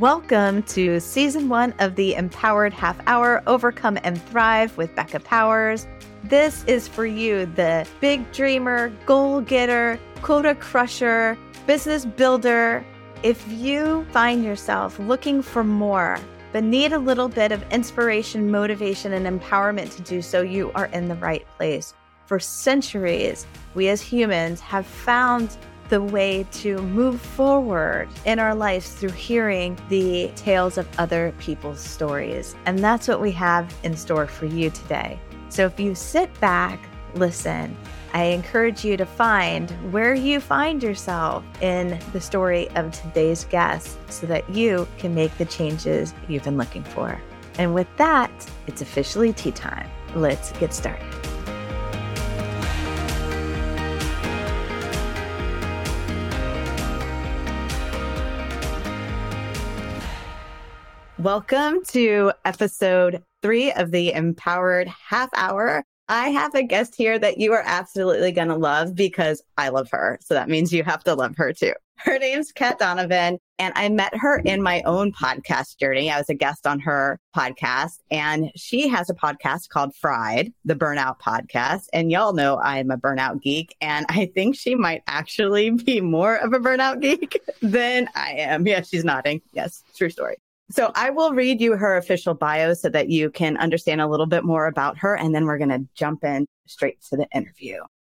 Welcome to season one of the Empowered Half Hour Overcome and Thrive with Becca Powers. This is for you, the big dreamer, goal getter, quota crusher, business builder. If you find yourself looking for more, but need a little bit of inspiration, motivation, and empowerment to do so, you are in the right place. For centuries, we as humans have found the way to move forward in our lives through hearing the tales of other people's stories. And that's what we have in store for you today. So if you sit back, listen, I encourage you to find where you find yourself in the story of today's guest so that you can make the changes you've been looking for. And with that, it's officially tea time. Let's get started. Welcome to episode three of the Empowered Half Hour. I have a guest here that you are absolutely going to love because I love her. So that means you have to love her too. Her name's Cait Donovan, and I met her in my own podcast journey. I was a guest on her podcast, and she has a podcast called Fried, the Burnout Podcast. And y'all know I'm a burnout geek, and I think she might actually be more of a burnout geek than I am. Yes, she's nodding. Yes, true story. So I will read you her official bio so that you can understand a little bit more about her. And then we're going to jump in straight to the interview.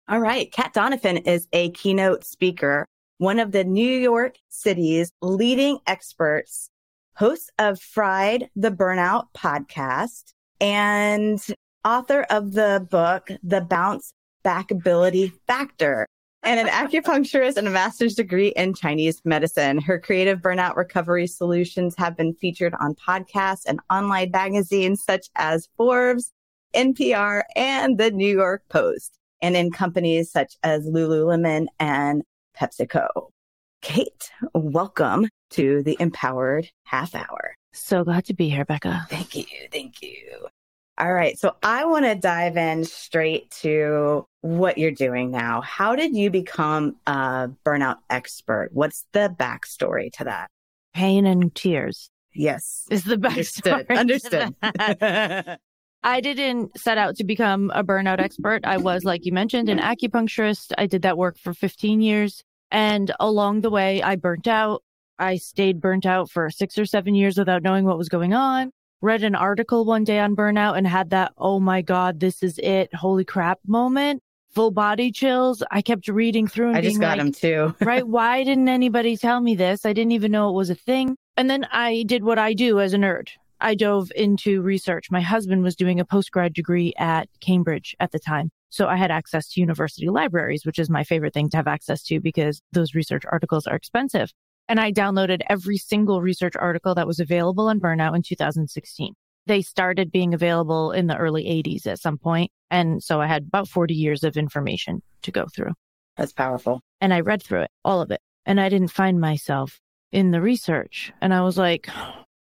All right. Cait Donovan is a keynote speaker, one of the New York City's leading experts, host of Fried the Burnout podcast, and author of the book, The Bounce Back Ability Factor and an acupuncturist and a master's degree in Chinese medicine. Her creative burnout recovery solutions have been featured on podcasts and online magazines such as Forbes, NPR, and the New York Post, and in companies such as Lululemon and PepsiCo. Cait, welcome to the Empowered Half Hour. So glad to be here, Becca. Thank you. Thank you. All right. So I want to dive in straight to what you're doing now. How did you become a burnout expert? What's the backstory to that? Pain and tears. Yes. Is the backstory. Understood. Understood. I didn't set out to become a burnout expert. I was, like you mentioned, an acupuncturist. I did that work for 15 years. And along the way, I burnt out. I stayed burnt out for six or seven years without knowing what was going on read an article one day on burnout and had that, oh my God, this is it. Holy crap moment. Full body chills. I kept reading through and I just got like, them too. right. Why didn't anybody tell me this? I didn't even know it was a thing. And then I did what I do as a nerd. I dove into research. My husband was doing a postgrad degree at Cambridge at the time. So I had access to university libraries, which is my favorite thing to have access to because those research articles are expensive and I downloaded every single research article that was available on burnout in 2016. They started being available in the early 80s at some point, And so I had about 40 years of information to go through. That's powerful. And I read through it, all of it. And I didn't find myself in the research. And I was like,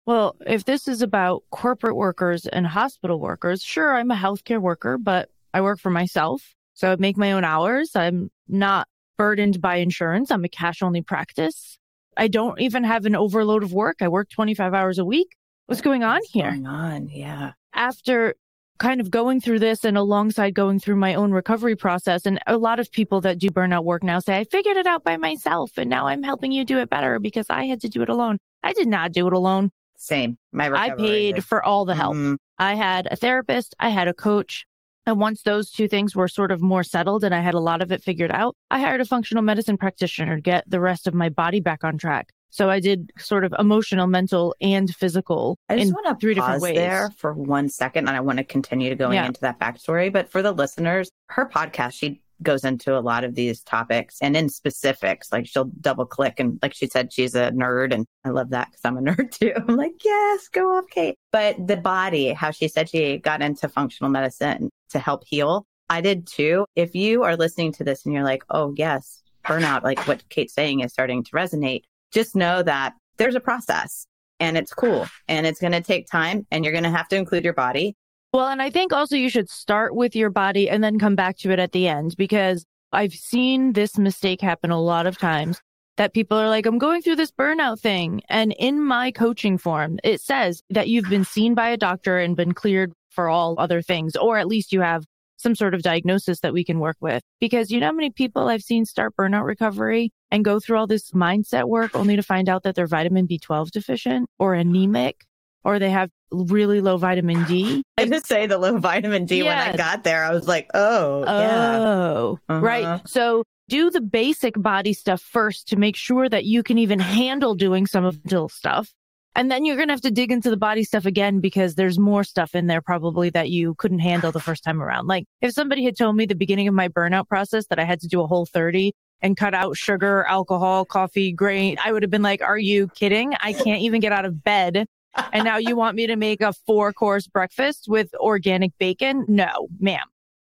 well, if this is about corporate workers and hospital workers, sure, I'm a healthcare worker, but I work for myself. So I make my own hours. I'm not burdened by insurance. I'm a cash only practice. I don't even have an overload of work. I work 25 hours a week. What's going on What's here? Going on, yeah. After kind of going through this and alongside going through my own recovery process, and a lot of people that do burnout work now say, I figured it out by myself and now I'm helping you do it better because I had to do it alone. I did not do it alone. Same. My I paid for all the help. Mm-hmm. I had a therapist. I had a coach. And once those two things were sort of more settled and I had a lot of it figured out, I hired a functional medicine practitioner to get the rest of my body back on track. So I did sort of emotional, mental, and physical I just want to three different ways. there for one second, and I want to continue to going yeah. into that backstory. But for the listeners, her podcast, she goes into a lot of these topics and in specifics, like she'll double click and like she said, she's a nerd and I love that because I'm a nerd too. I'm like, yes, go off, Cait. But the body, how she said she got into functional medicine to help heal. I did too. If you are listening to this and you're like, oh yes, burnout, like what Cait's saying is starting to resonate, just know that there's a process and it's cool and it's going to take time and you're going to have to include your body well, and I think also you should start with your body and then come back to it at the end because I've seen this mistake happen a lot of times. that people are like, I'm going through this burnout thing. And in my coaching form, it says that you've been seen by a doctor and been cleared for all other things, or at least you have some sort of diagnosis that we can work with. Because you know how many people I've seen start burnout recovery and go through all this mindset work only to find out that they're vitamin B12 deficient or anemic or they have really low vitamin D. I just say the low vitamin D when I got there. I was like, oh, yeah. Oh, Uh-huh. right. So do the basic body stuff first to make sure that you can even handle doing some of the stuff. And then you're going to have to dig into the body stuff again because there's more stuff in there probably that you couldn't handle the first time around. Like if somebody had told me the beginning of my burnout process that I had to do a whole 30 and cut out sugar, alcohol, coffee, grain, I would have been like, are you kidding? I can't even get out of bed. And now you want me to make a four course breakfast with organic bacon? No, ma'am.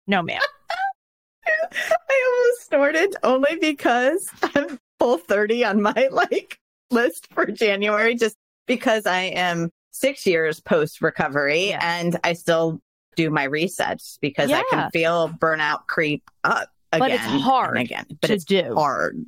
No, ma'am. I almost snorted only because I'm full 30 on my like list for January, just because I am six years post recovery Yeah. and I still do my resets because I can feel burnout creep up again. But it's hard again, but to it's do. hard,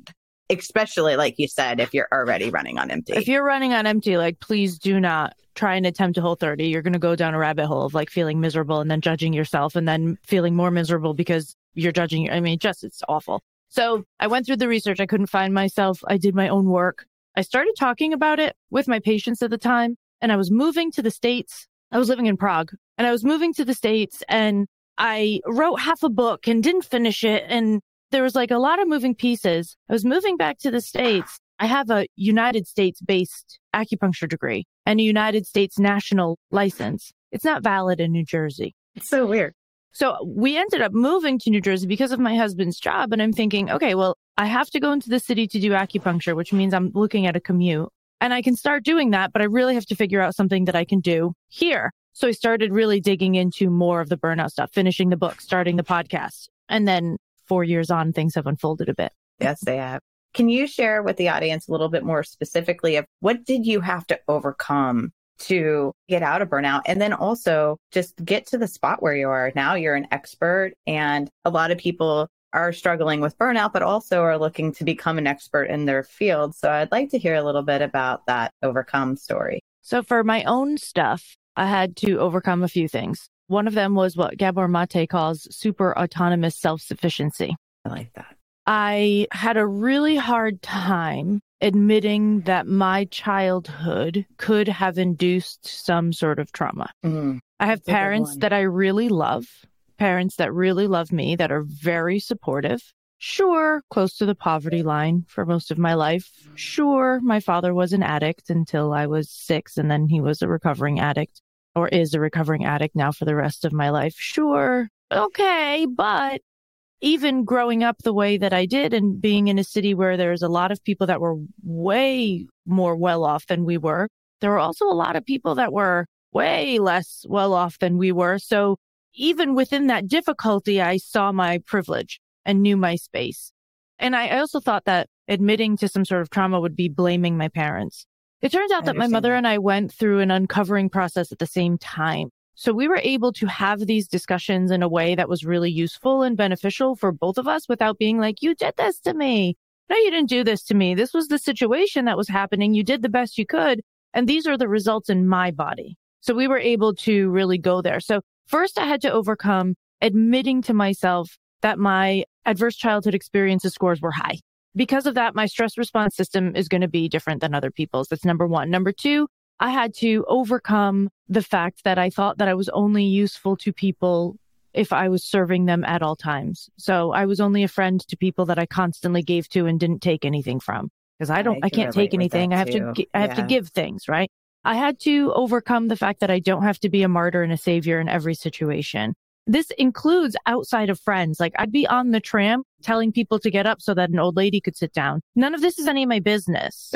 especially like you said, if you're already running on empty. If you're running on empty, like please do not try and attempt a whole 30. You're going to go down a rabbit hole of like feeling miserable and then judging yourself and then feeling more miserable because you're judging. I mean, just it's awful. So I went through the research. I couldn't find myself. I did my own work. I started talking about it with my patients at the time and I was moving to the States. I was living in Prague and I was moving to the States and I wrote half a book and didn't finish it. And there was like a lot of moving pieces. I was moving back to the States. I have a United States based acupuncture degree and a United States national license. It's not valid in New Jersey. it's so weird. So we ended up moving to New Jersey because of my husband's job. And I'm thinking, okay, well, I have to go into the city to do acupuncture, which means I'm looking at a commute and I can start doing that, but I really have to figure out something that I can do here. So I started really digging into more of the burnout stuff, finishing the book, starting the podcast. And then four years on, things have unfolded a bit. Yes, they have. Can you share with the audience a little bit more specifically of what did you have to overcome to get out of burnout? And then also just get to the spot where you are now. You're an expert and a lot of people are struggling with burnout, but also are looking to become an expert in their field. So I'd like to hear a little bit about that overcome story. So for my own stuff, I had to overcome a few things. One of them was what Gabor Mate calls super autonomous self sufficiency. I like that. I had a really hard time admitting that my childhood could have induced some sort of trauma. Mm, I have That's a good parents that I really love, parents that really love me, that are very supportive. Sure, close to the poverty line for most of my life. Sure, my father was an addict until I was six, and then he was a recovering addict or is a recovering addict now for the rest of my life. Sure, okay, but even growing up the way that I did and being in a city where there's a lot of people that were way more well off than we were, there were also a lot of people that were way less well off than we were. So even within that difficulty, I saw my privilege and knew my space. And I also thought that admitting to some sort of trauma would be blaming my parents. It turns out that my mother that. and I went through an uncovering process at the same time. So we were able to have these discussions in a way that was really useful and beneficial for both of us without being like, you did this to me. No, you didn't do this to me. This was the situation that was happening. You did the best you could. And these are the results in my body. So we were able to really go there. So first I had to overcome admitting to myself that my adverse childhood experiences scores were high. Because of that, my stress response system is going to be different than other people's. That's number one. Number two, I had to overcome the fact that I thought that I was only useful to people if I was serving them at all times. So I was only a friend to people that I constantly gave to and didn't take anything from because I don't, I I, can can't take anything. I have to, too. gi- I have to give things, right? I had to overcome the fact that I don't have to be a martyr and a savior in every situation. This includes outside of friends. Like I'd be on the tram telling people to get up so that an old lady could sit down. None of this is any of my business.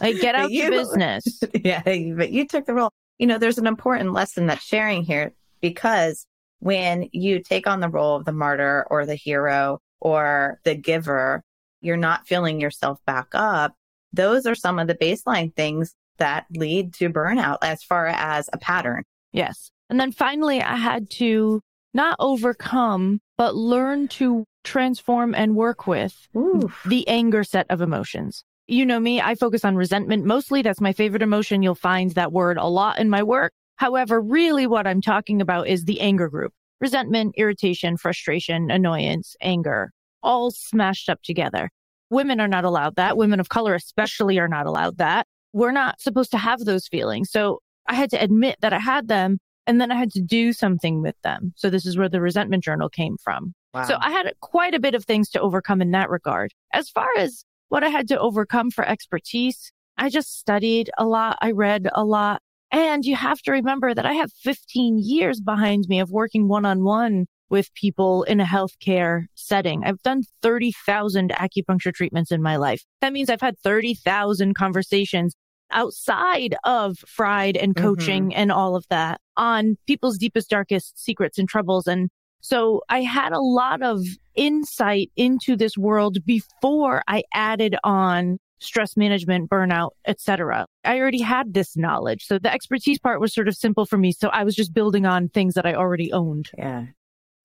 Like get out your you- business. yeah, but you took the role. You know, there's an important lesson that's sharing here because when you take on the role of the martyr or the hero or the giver, you're not filling yourself back up. Those are some of the baseline things that lead to burnout as far as a pattern. Yes. And then finally, I had to not overcome, but learn to transform and work with Ooh. the anger set of emotions. You know me, I focus on resentment mostly. That's my favorite emotion. You'll find that word a lot in my work. However, really what I'm talking about is the anger group. Resentment, irritation, frustration, annoyance, anger, all smashed up together. Women are not allowed that. Women of color especially are not allowed that. We're not supposed to have those feelings. So I had to admit that I had them and then I had to do something with them. So this is where the resentment journal came from. Wow. So I had quite a bit of things to overcome in that regard. As far as what I had to overcome for expertise, I just studied a lot. I read a lot. And you have to remember that I have 15 years behind me of working one on one with people in a healthcare setting. I've done 30,000 acupuncture treatments in my life. That means I've had 30,000 conversations outside of fried and mm-hmm. coaching mm-hmm. and all of that on people's deepest, darkest secrets and troubles. And so I had a lot of insight into this world before I added on stress management, burnout, etc. I already had this knowledge. So the expertise part was sort of simple for me. So I was just building on things that I already owned. Yeah.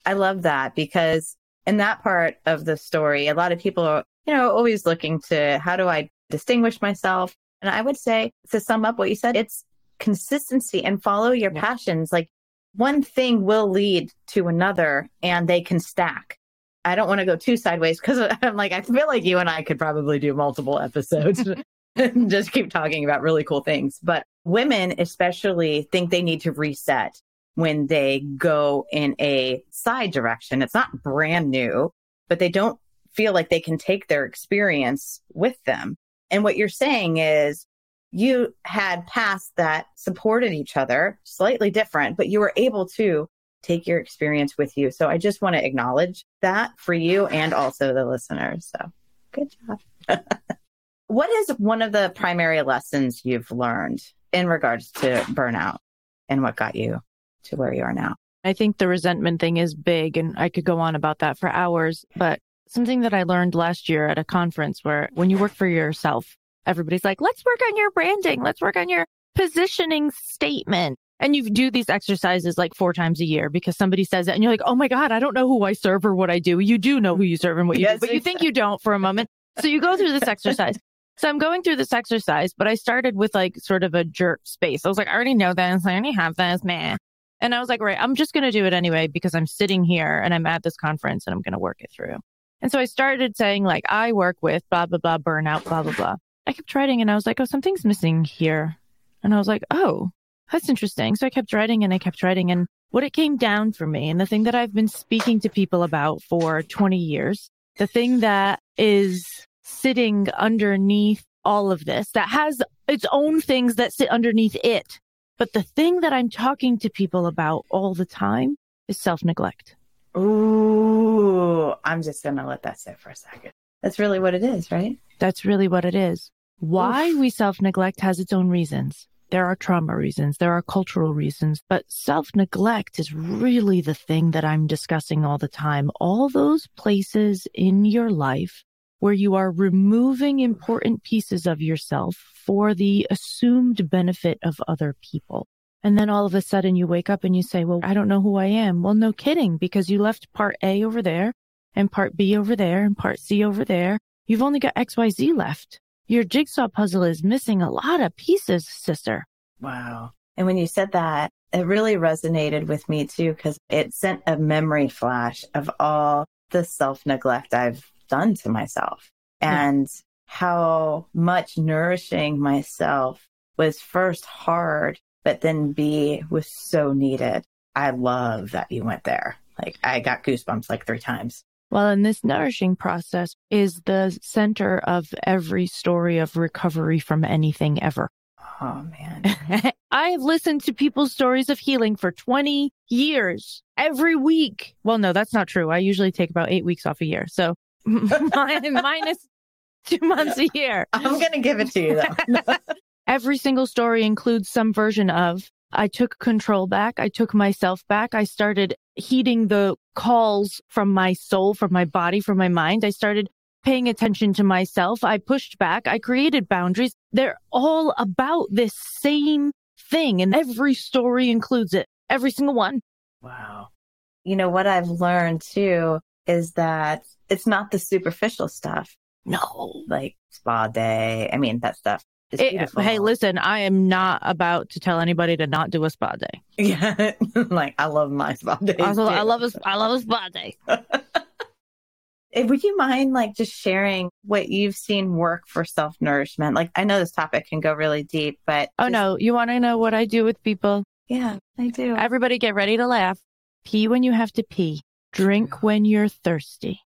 I love that because in that part of the story, a lot of people are, you know, always looking to how do I distinguish myself? And I would say to sum up what you said, it's consistency and follow your yeah. passions. Like one thing will lead to another and they can stack. I don't want to go too sideways because I'm like, I feel like you and I could probably do multiple episodes and just keep talking about really cool things. But women, especially, think they need to reset when they go in a side direction. It's not brand new, but they don't feel like they can take their experience with them. And what you're saying is you had paths that supported each other, slightly different, but you were able to take your experience with you. So I just want to acknowledge that for you and also the listeners. So good job. what is one of the primary lessons you've learned in regards to burnout and what got you to where you are now? I think the resentment thing is big and I could go on about that for hours, but something that I learned last year at a conference where when you work for yourself, everybody's like, let's work on your branding. Let's work on your positioning statement. And you do these exercises like four times a year because somebody says it and you're like, oh my God, I don't know who I serve or what I do. You do know who you serve and what you yes, do, but you think you don't for a moment. So you go through this exercise. So I'm going through this exercise, but I started with like sort of a jerk space. I was like, I already know this. I already have this, man. And I was like, right, I'm just going to do it anyway because I'm sitting here and I'm at this conference and I'm going to work it through. And so I started saying like, I work with blah, blah, blah, burnout, blah, blah, blah. I kept writing and I was like, oh, something's missing here. And I was like, oh, that's interesting. So I kept writing and I kept writing. And what it came down for me and the thing that I've been speaking to people about for 20 years, the thing that is sitting underneath all of this that has its own things that sit underneath it. But the thing that I'm talking to people about all the time is self neglect. Ooh, I'm just going to let that sit for a second. That's really what it is, right? That's really what it is. Why Oof. we self neglect has its own reasons. There are trauma reasons, there are cultural reasons, but self neglect is really the thing that I'm discussing all the time. All those places in your life where you are removing important pieces of yourself for the assumed benefit of other people. And then all of a sudden you wake up and you say, well, I don't know who I am. Well, no kidding, because you left part A over there and part B over there and part C over there. You've only got XYZ left. Your jigsaw puzzle is missing a lot of pieces, sister. Wow. And when you said that, it really resonated with me too, because it sent a memory flash of all the self neglect I've done to myself and how much nourishing myself was first hard but then B was so needed. I love that you went there. Like I got goosebumps like three times. Well, and this nourishing process is the center of every story of recovery from anything ever. Oh man. I've listened to people's stories of healing for 20 years every week. Well, no, that's not true. I usually take about eight weeks off a year. So minus two months a year. I'm going to give it to you though. Every single story includes some version of I took control back. I took myself back. I started heeding the calls from my soul, from my body, from my mind. I started paying attention to myself. I pushed back. I created boundaries. They're all about this same thing. And every story includes it. Every single one. Wow. You know, what I've learned too is that it's not the superficial stuff. No. like spa day. I mean, that stuff It- hey, listen, I am not about to tell anybody to not do a spa day. Yeah, like I love my spa days. Also, I love a, I love a spa day. Would you mind like just sharing what you've seen work for self nourishment? Like I know this topic can go really deep, but Oh just- no, you want to know what I do with people? yeah, I do. Everybody get ready to laugh. Pee when you have to pee. Drink when you're thirsty.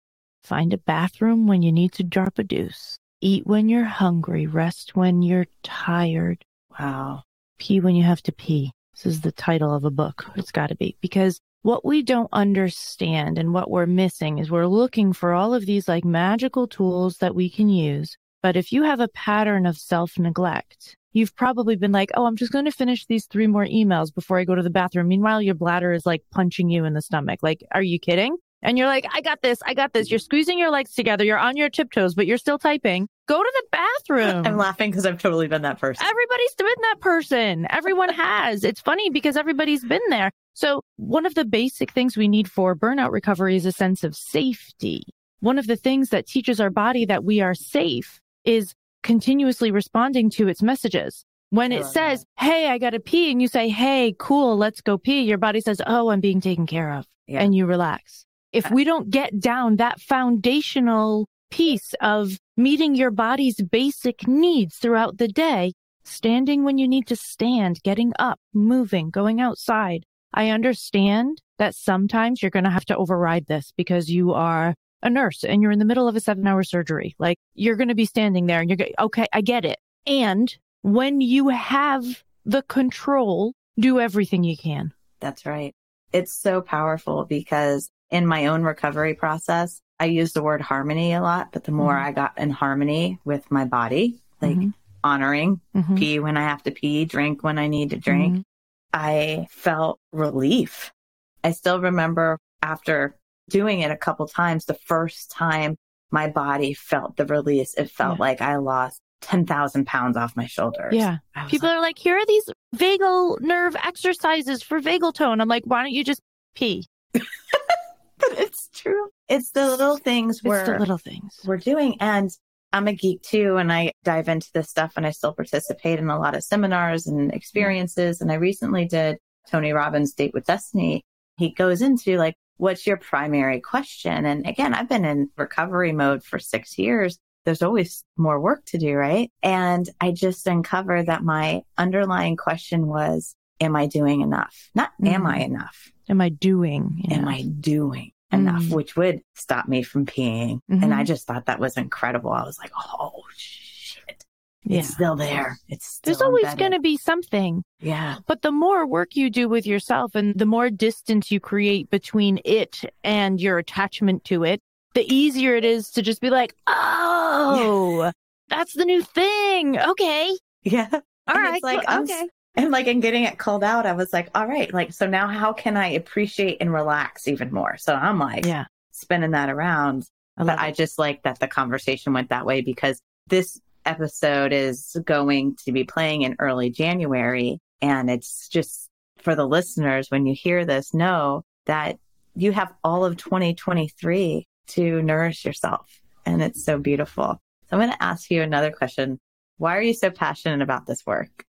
Find a bathroom when you need to drop a deuce. Eat when you're hungry. Rest when you're tired. wow. Pee when you have to pee. This is the title of a book. It's got to be because what we don't understand and what we're missing is we're looking for all of these like magical tools that we can use. But if you have a pattern of self neglect, you've probably been like, Oh, I'm just going to finish these three more emails before I go to the bathroom. Meanwhile, your bladder is like punching you in the stomach. Like, are you kidding? And you're like, I got this. I got this. You're squeezing your legs together. You're on your tiptoes, but you're still typing. Go to the bathroom. I'm laughing because I've totally been that person. Everybody's been that person. Everyone has. It's funny because everybody's been there. So one of the basic things we need for burnout recovery is a sense of safety. One of the things that teaches our body that we are safe is continuously responding to its messages. When it says, Hey, I got to pee and you say, Hey, cool, let's go pee. Your body says, Oh, I'm being taken care of Yeah. and you relax. If we don't get down that foundational piece of meeting your body's basic needs throughout the day, standing when you need to stand, getting up, moving, going outside. I understand that sometimes you're going to have to override this because you are a nurse and you're in the middle of a seven hour surgery. Like you're going to be standing there and you're going, okay, I get it. And when you have the control, do everything you can. That's right. It's so powerful because in my own recovery process, I use the word harmony a lot, but the more Mhm. I got in harmony with my body, like Mhm. honoring, Mhm. pee when I have to pee, drink when I need to drink, Mhm. I felt relief. I still remember after doing it a couple times, the first time my body felt the release, it felt Yeah. like I lost 10,000 pounds off my shoulders. Yeah. People like, are like, here are these vagal nerve exercises for vagal tone. I'm like, why don't you just pee? but it's true. It's the little things It's where the little things. we're doing. And I'm a geek too, and I dive into this stuff and I still participate in a lot of seminars and experiences. And I recently did Tony Robbins' Date with Destiny. He goes into like, what's your primary question? And again, I've been in recovery mode for six years. There's always more work to do, right? And I just uncovered that my underlying question was, am I doing enough? Not am Mhm. I enough? Am I doing? am enough? I doing enough? Mm. Which would stop me from peeing. Mhm. And I just thought that was incredible. I was like, oh shit. Yeah. It's still there. It's still There's always going to be something. Yeah. But the more work you do with yourself and the more distance you create between it and your attachment to it, the easier it is to just be like, oh, that's the new thing. Okay. Yeah. All And right. it's like, well, I'm okay. And like in getting it called out, I was like, all right, like, so now how can I appreciate and relax even more? So I'm like Yeah. spinning that around. I But love I just like that the conversation went that way because this episode is going to be playing in early January. And it's just for the listeners, when you hear this, know that you have all of 2023 to nourish yourself. And it's so beautiful. So I'm going to ask you another question. Why are you so passionate about this work?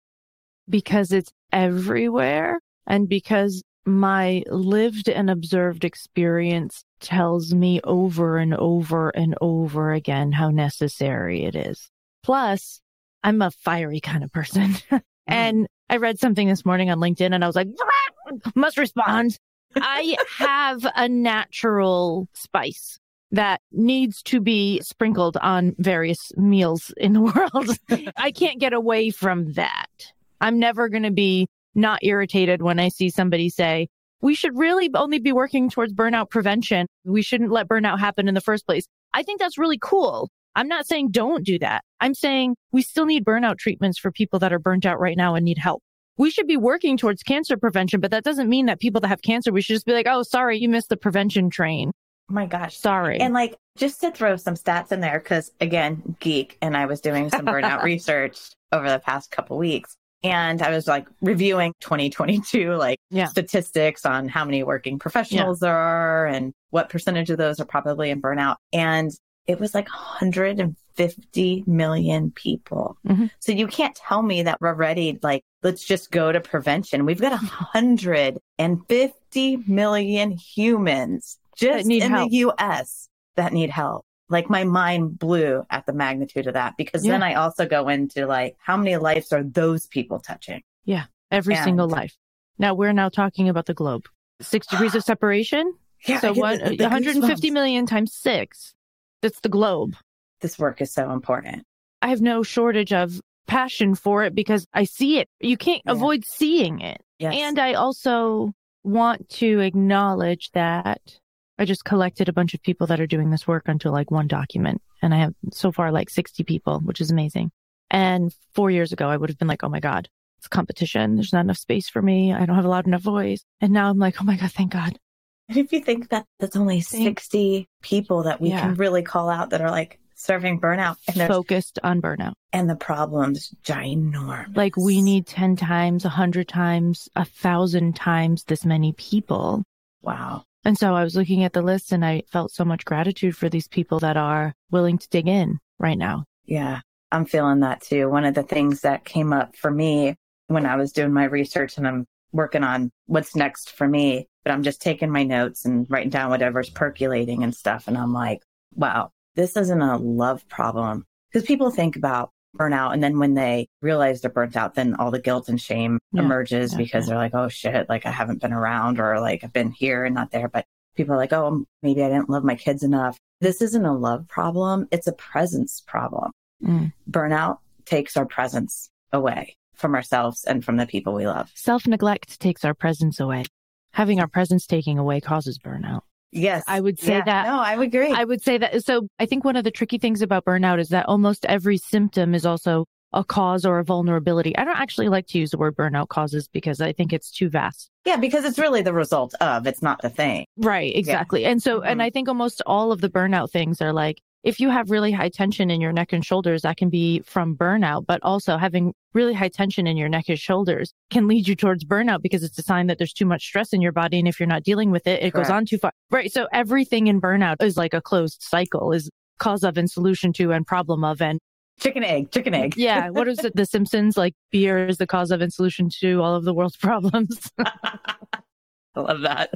Because it's everywhere and because my lived and observed experience tells me over and over and over again how necessary it is. Plus, I'm a fiery kind of person. Mm. and I read something this morning on LinkedIn and I was like, ah, must respond. I have a natural spice that needs to be sprinkled on various meals in the world. I can't get away from that. I'm never going to be not irritated when I see somebody say, we should really only be working towards burnout prevention. We shouldn't let burnout happen in the first place. I think that's really cool. I'm not saying don't do that. I'm saying we still need burnout treatments for people that are burnt out right now and need help. We should be working towards cancer prevention, but that doesn't mean that people that have cancer, we should just be like, oh, sorry, you missed the prevention train. Oh my gosh. Sorry. And like, just to throw some stats in there, because again, geek, and I was doing some burnout research over the past couple weeks. And I was like reviewing 2022, like Yeah. statistics on how many working professionals there are and what percentage of those are probably in burnout. And it was like 150 million people. Mhm. So you can't tell me that we're ready. Like, let's just go to prevention. We've got 150 million humans just in help. the US that need help. Like my mind blew at the magnitude of that because then I also go into like, how many lives are those people touching? Yeah, every And- single life. Now we're now talking about the globe. Six degrees of separation. Yeah. so one, the- the 150 goosebumps. million times six. That's the globe. This work is so important. I have no shortage of passion for it because I see it. You can't Yeah. avoid seeing it. Yes. And I also want to acknowledge that I just collected a bunch of people that are doing this work onto like one document. And I have so far like 60 people, which is amazing. And four years ago, I would have been like, oh my God, it's competition. There's not enough space for me. I don't have a loud enough voice. And now I'm like, oh my God, thank God. And if you think that that's only Think- 60 people that we Yeah. can really call out that are like serving burnout and Focused on burnout. and the problem's ginormous. Like we need 10 times, 100 times, a thousand times this many people. wow. And so I was looking at the list and I felt so much gratitude for these people that are willing to dig in right now. Yeah. I'm feeling that too. One of the things that came up for me when I was doing my research and I'm working on what's next for me, but I'm just taking my notes and writing down whatever's percolating and stuff. And I'm like, wow, this isn't a love problem. Because people think about burnout and then when they realize they're burnt out, then all the guilt and shame Yeah, emerges yeah, because yeah. they're like, oh shit, like I haven't been around or like I've been here and not there. But people are like, oh, maybe I didn't love my kids enough. This isn't a love problem. It's a presence problem Mm. burnout takes our presence away from ourselves and from the people we love. Self neglect takes our presence away. Having our presence taken away causes burnout. Yes. I would say Yeah. that. No, I would agree. I would say that. So I think one of the tricky things about burnout is that almost every symptom is also a cause or a vulnerability. I don't actually like to use the word burnout causes because I think it's too vast. yeah, because it's really the result of, it's not the thing. Right, exactly. And so, and Mhm. I think almost all of the burnout things are like, if you have really high tension in your neck and shoulders, that can be from burnout, but also having really high tension in your neck and shoulders can lead you towards burnout because it's a sign that there's too much stress in your body. And if you're not dealing with it, it goes on too far. Right. So everything in burnout is like a closed cycle is cause of and solution to and problem of. And Chicken egg, chicken egg. yeah, what is it? The Simpsons, like beer is the cause of and solution to all of the world's problems. I love that.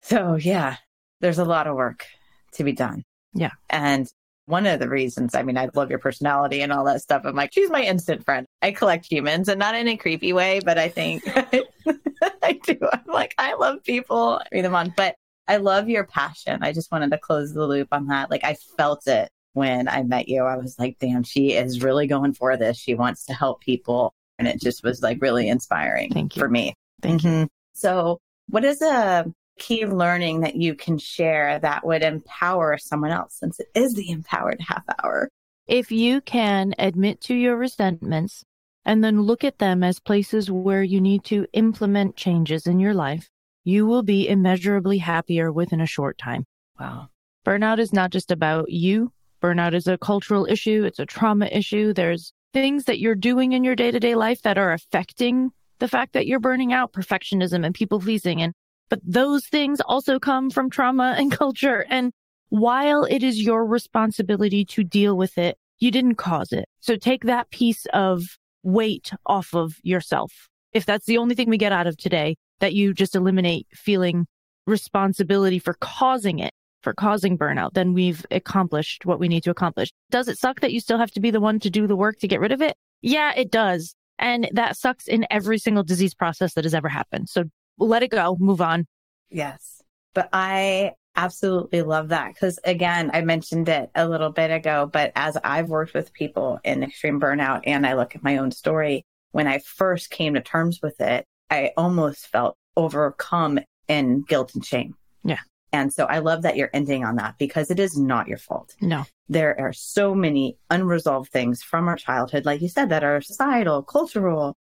So, yeah, there's a lot of work to be done. Yeah. And one of the reasons, I mean, I love your personality and all that stuff. I'm like, she's my instant friend. I collect humans and not in a creepy way, but I think I do. I'm like, I love people. I read them on, but I love your passion. I just wanted to close the loop on that. Like, I felt it when I met you. I was like, damn, she is really going for this. She wants to help people. And it just was like really inspiring Thank you. for me. Thank you. Mhm. So, what is a key learning that you can share that would empower someone else since it is the empowered half hour? if you can admit to your resentments and then look at them as places where you need to implement changes in your life, you will be immeasurably happier within a short time. Wow. Burnout is not just about you. Burnout is a cultural issue. It's a trauma issue. There's things that you're doing in your day to day life that are affecting the fact that you're burning out perfectionism and people pleasing. And, but those things also come from trauma and culture. And while it is your responsibility to deal with it, you didn't cause it. So take that piece of weight off of yourself. If that's the only thing we get out of today, that you just eliminate feeling responsibility for causing it, for causing burnout, then we've accomplished what we need to accomplish. Does it suck that you still have to be the one to do the work to get rid of it? Yeah, it does. And that sucks in every single disease process that has ever happened. So let it go, move on. Yes. But I absolutely love that because, again, I mentioned it a little bit ago, but as I've worked with people in extreme burnout and I look at my own story, when I first came to terms with it, I almost felt overcome in guilt and shame. Yeah. And so I love that you're ending on that because it is not your fault. No. there are so many unresolved things from our childhood, like you said, that are societal, cultural.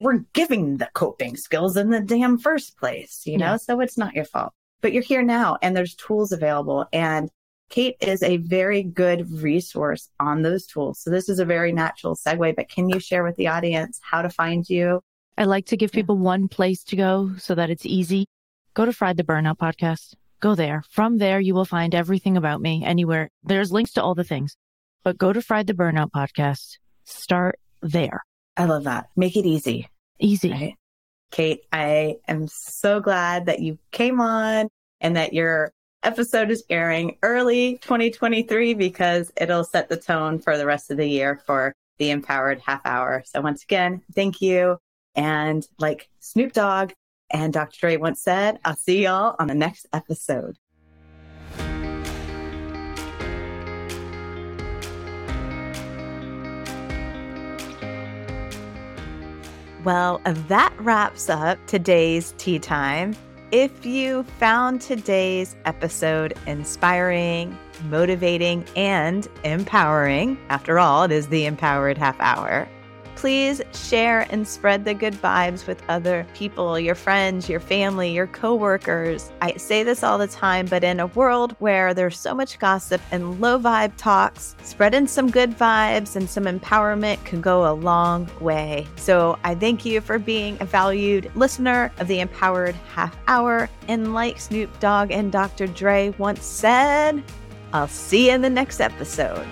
We're giving the coping skills in the damn first place, you know? Yeah. So it's not your fault. But you're here now and there's tools available. And Cait is a very good resource on those tools. So this is a very natural segue, but can you share with the audience how to find you? I like to give Yeah. people one place to go so that it's easy. Go to Fried the Burnout podcast. go there. From there, you will find everything about me anywhere. There's links to all the things, but go to Fried the Burnout podcast. Start there. I love that. Make it easy. Easy. Right? Cait, I am so glad that you came on and that your episode is airing early 2023 because it'll set the tone for the rest of the year for the empowered half hour. So once again, thank you. And like Snoop Dogg and Dr. Dre once said, I'll see y'all on the next episode. Well, that wraps up today's tea time. If you found today's episode inspiring, motivating, and empowering, after all, it is the empowered half hour Please share and spread the good vibes with other people, your friends, your family, your coworkers. I say this all the time, but in a world where there's so much gossip and low vibe talks, spreading some good vibes and some empowerment can go a long way. So I thank you for being a valued listener of the Empowered Half Hour. And like Snoop Dogg and Dr. Dre once said, I'll see you in the next episode.